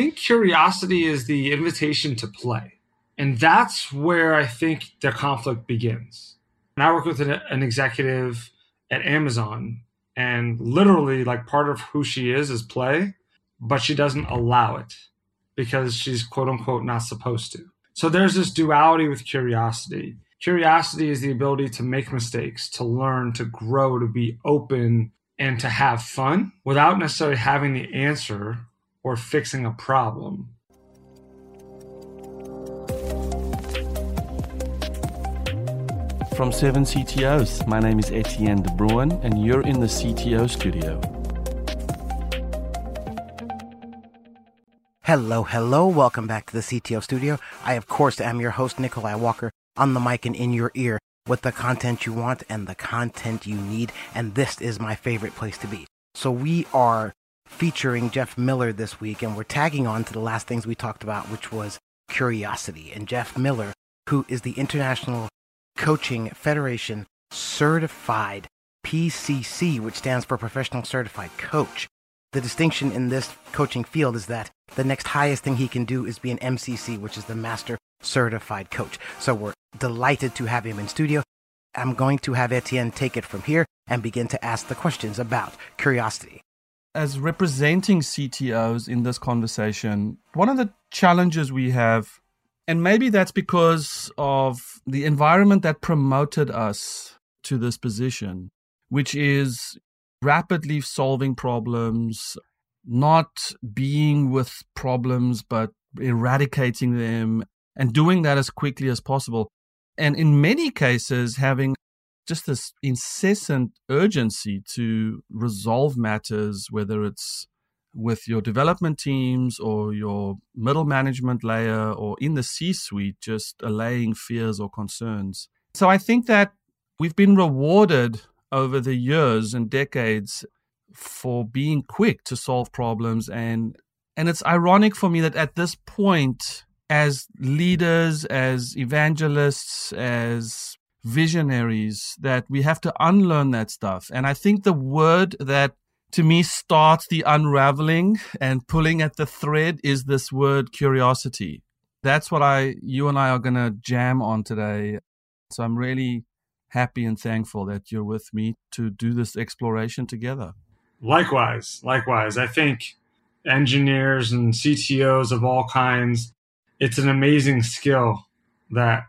think curiosity is the invitation to play. And that's where I think the conflict begins. And I work with an, an executive at Amazon, and literally, like, part of who she is is play, but she doesn't allow it because she's quote unquote not supposed to. So there's this duality with curiosity. Curiosity is the ability to make mistakes, to learn, to grow, to be open, and to have fun without necessarily having the answer or fixing a problem. From Seven CTOs, my name is Etienne de Bruin, and you're in the CTO studio. Hello, hello. Welcome back to the CTO studio. I, of course, am your host, Nikolai Walker, on the mic and in your ear with the content you want and the content you need. And this is my favorite place to be. So we are featuring Jeff Miller this week, and we're tagging on to the last things we talked about, which was curiosity. And Jeff Miller, who is the International Coaching Federation certified PCC, which stands for Professional Certified Coach. The distinction in this coaching field is that the next highest thing he can do is be an MCC, which is the Master Certified Coach. So we're delighted to have him in studio. I'm going to have Etienne take it from here and begin to ask the questions about curiosity. As representing CTOs in this conversation, one of the challenges we have, and maybe that's because of the environment that promoted us to this position, which is rapidly solving problems, not being with problems, but eradicating them and doing that as quickly as possible. And in many cases, having just this incessant urgency to resolve matters, whether it's with your development teams or your middle management layer or in the C suite, just allaying fears or concerns. So I think that we've been rewarded over the years and decades for being quick to solve problems and and it's ironic for me that at this point as leaders as evangelists as visionaries that we have to unlearn that stuff and i think the word that to me starts the unraveling and pulling at the thread is this word curiosity that's what i you and i are going to jam on today so i'm really happy and thankful that you're with me to do this exploration together. Likewise, likewise. I think engineers and CTOs of all kinds, it's an amazing skill that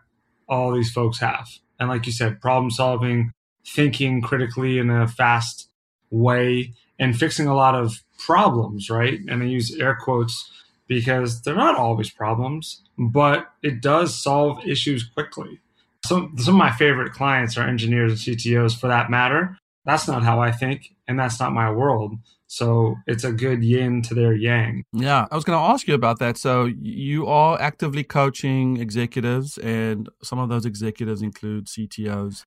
all these folks have. And like you said, problem solving, thinking critically in a fast way, and fixing a lot of problems, right? And I use air quotes because they're not always problems, but it does solve issues quickly some some of my favorite clients are engineers and CTOs for that matter. That's not how I think, and that's not my world. So it's a good yin to their yang. Yeah, I was going to ask you about that. So you are actively coaching executives, and some of those executives include CTOs.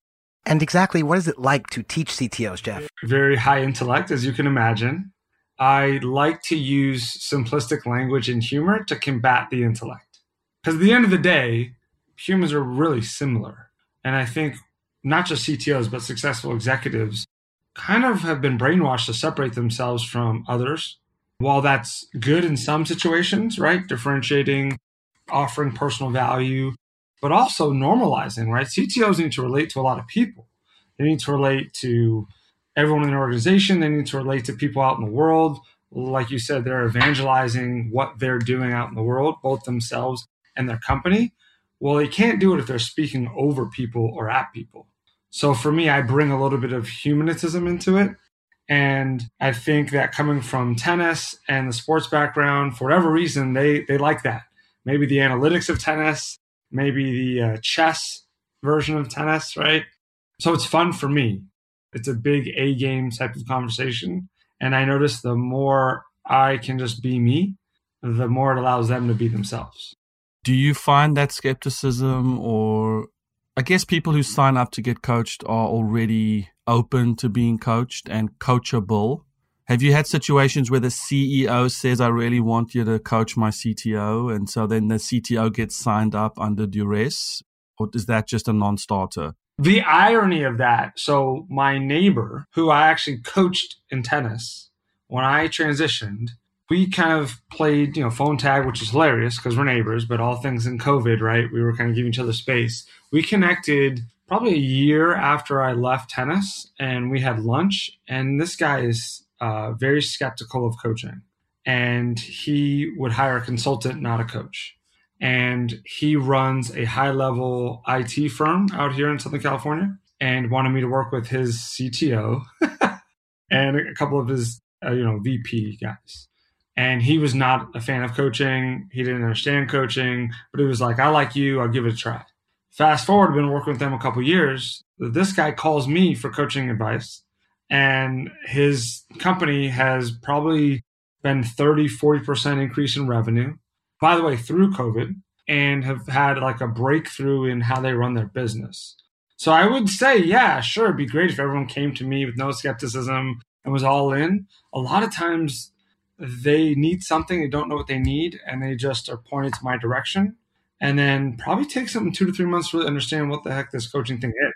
And exactly what is it like to teach CTOs, Jeff? Very high intellect, as you can imagine. I like to use simplistic language and humor to combat the intellect. Because at the end of the day, humans are really similar. And I think not just CTOs, but successful executives kind of have been brainwashed to separate themselves from others. While that's good in some situations, right? Differentiating, offering personal value, but also normalizing, right? CTOs need to relate to a lot of people. They need to relate to everyone in the organization. They need to relate to people out in the world. Like you said, they're evangelizing what they're doing out in the world, both themselves and their company. Well, they can't do it if they're speaking over people or at people. So for me, I bring a little bit of humanitism into it. And I think that coming from tennis and the sports background, for whatever reason, they, they like that. Maybe the analytics of tennis, maybe the uh, chess version of tennis, right? So it's fun for me. It's a big A game type of conversation. And I notice the more I can just be me, the more it allows them to be themselves do you find that skepticism or I guess people who sign up to get coached are already open to being coached and coachable? Have you had situations where the CEO says, I really want you to coach my CTO? And so then the CTO gets signed up under duress? Or is that just a non starter? The irony of that. So, my neighbor, who I actually coached in tennis, when I transitioned, we kind of played, you know, phone tag, which is hilarious because we're neighbors, but all things in COVID, right? We were kind of giving each other space. We connected probably a year after I left tennis and we had lunch. And this guy is uh, very skeptical of coaching. And he would hire a consultant, not a coach. And he runs a high level IT firm out here in Southern California and wanted me to work with his CTO and a couple of his, uh, you know, VP guys and he was not a fan of coaching. He didn't understand coaching, but he was like, I like you. I'll give it a try. Fast forward, I've been working with them a couple years. This guy calls me for coaching advice, and his company has probably been 30, 40% increase in revenue, by the way, through COVID, and have had like a breakthrough in how they run their business. So I would say, yeah, sure, it'd be great if everyone came to me with no skepticism and was all in. A lot of times they need something, they don't know what they need, and they just are pointed to my direction. And then probably takes them two to three months to really understand what the heck this coaching thing is.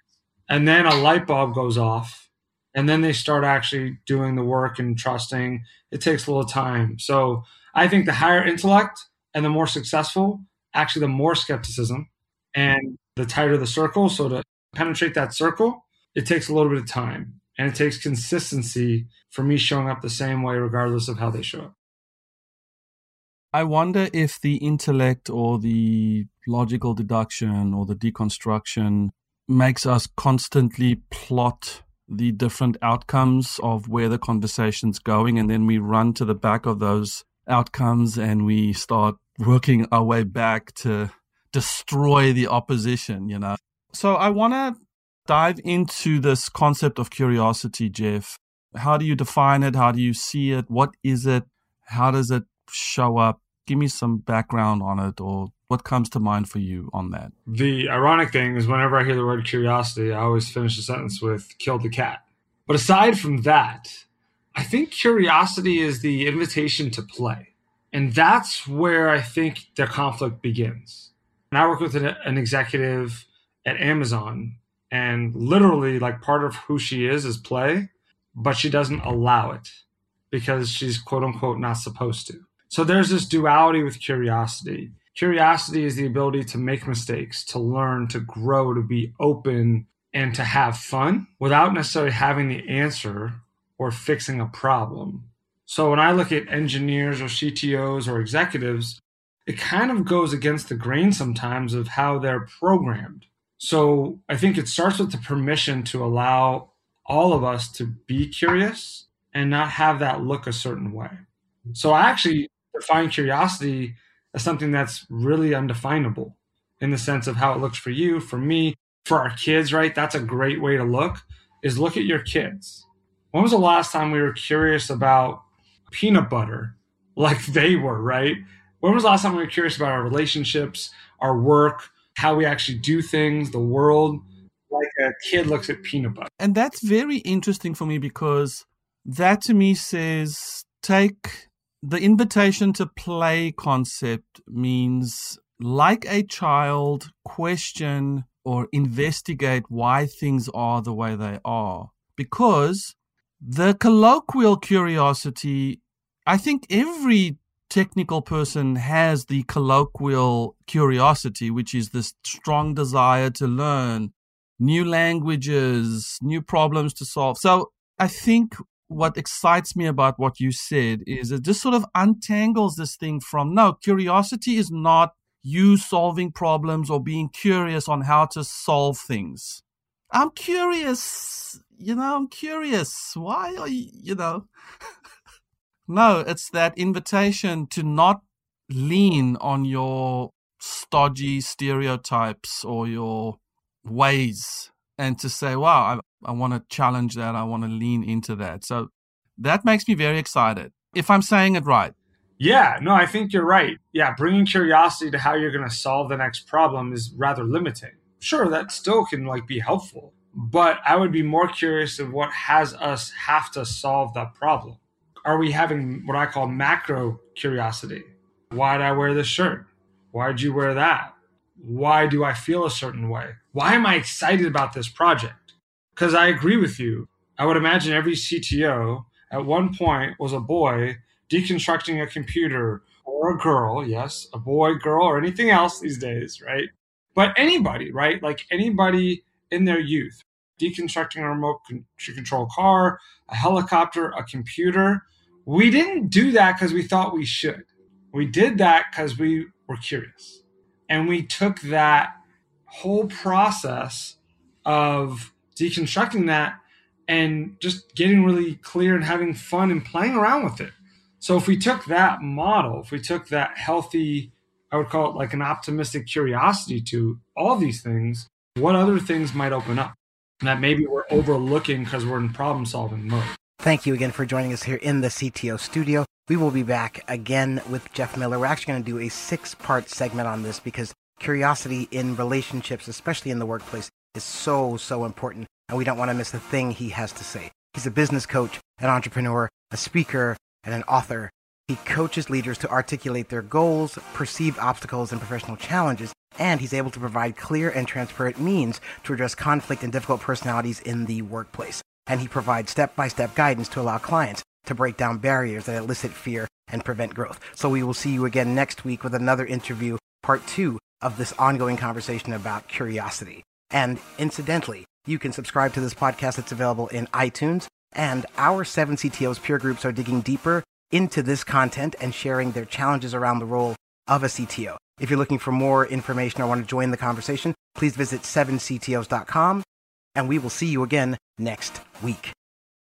And then a light bulb goes off, and then they start actually doing the work and trusting. It takes a little time. So I think the higher intellect and the more successful, actually, the more skepticism and the tighter the circle. So to penetrate that circle, it takes a little bit of time and it takes consistency for me showing up the same way regardless of how they show up. I wonder if the intellect or the logical deduction or the deconstruction makes us constantly plot the different outcomes of where the conversation's going and then we run to the back of those outcomes and we start working our way back to destroy the opposition you know? So i want to dive into this concept of curiosity, Jeff. How do you define it? How do you see it? What is it? How does it show up? Give me some background on it or what comes to mind for you on that? The ironic thing is, whenever I hear the word curiosity, I always finish a sentence with killed the cat. But aside from that, I think curiosity is the invitation to play. And that's where I think the conflict begins. And I work with an, an executive at Amazon and literally like part of who she is is play but she doesn't allow it because she's quote unquote not supposed to. So there's this duality with curiosity. Curiosity is the ability to make mistakes to learn to grow to be open and to have fun without necessarily having the answer or fixing a problem. So when i look at engineers or ctos or executives it kind of goes against the grain sometimes of how they're programmed so I think it starts with the permission to allow all of us to be curious and not have that look a certain way. So I actually define curiosity as something that's really undefinable in the sense of how it looks for you, for me, for our kids, right? That's a great way to look is look at your kids. When was the last time we were curious about peanut butter like they were, right? When was the last time we were curious about our relationships, our work, how we actually do things, the world, like a kid looks at peanut butter. And that's very interesting for me because that to me says take the invitation to play concept means like a child question or investigate why things are the way they are because the colloquial curiosity i think every technical person has the colloquial curiosity, which is this strong desire to learn new languages, new problems to solve. So I think what excites me about what you said is it just sort of untangles this thing from no, curiosity is not you solving problems or being curious on how to solve things. I'm curious, you know, I'm curious. Why are you, you know? No, it's that invitation to not lean on your stodgy stereotypes or your ways and to say, wow, I, I want to challenge that. I want to lean into that. So that makes me very excited, if I'm saying it right. Yeah, no, I think you're right. Yeah, bringing curiosity to how you're going to solve the next problem is rather limiting. Sure, that still can like be helpful, but I would be more curious of what has us have to solve that problem are we having what I call macro curiosity? Why did I wear this shirt? Why did you wear that? Why do I feel a certain way? Why am I excited about this project? Because I agree with you. I would imagine every CTO at one point was a boy deconstructing a computer or a girl, yes, a boy, girl, or anything else these days, right? But anybody, right? Like anybody in their youth, deconstructing a remote control car, a helicopter, a computer. We didn't do that because we thought we should. We did that because we were curious. And we took that whole process of deconstructing that and just getting really clear and having fun and playing around with it. So if we took that model, if we took that healthy, I would call it like an optimistic curiosity to all these things, what other things might open up that maybe we're overlooking because we're in problem solving mode? Thank you again for joining us here in the CTO studio. We will be back again with Jeff Miller. We're actually going to do a six part segment on this because curiosity in relationships, especially in the workplace, is so, so important. And we don't want to miss a thing he has to say. He's a business coach, an entrepreneur, a speaker, and an author. He coaches leaders to articulate their goals, perceived obstacles, and professional challenges, and he's able to provide clear and transparent means to address conflict and difficult personalities in the workplace. And he provides step by step guidance to allow clients to break down barriers that elicit fear and prevent growth. So we will see you again next week with another interview, part two of this ongoing conversation about curiosity. And incidentally, you can subscribe to this podcast. It's available in iTunes. And our seven CTOs peer groups are digging deeper into this content and sharing their challenges around the role of a CTO. If you're looking for more information or want to join the conversation, please visit 7ctos.com and we will see you again next week.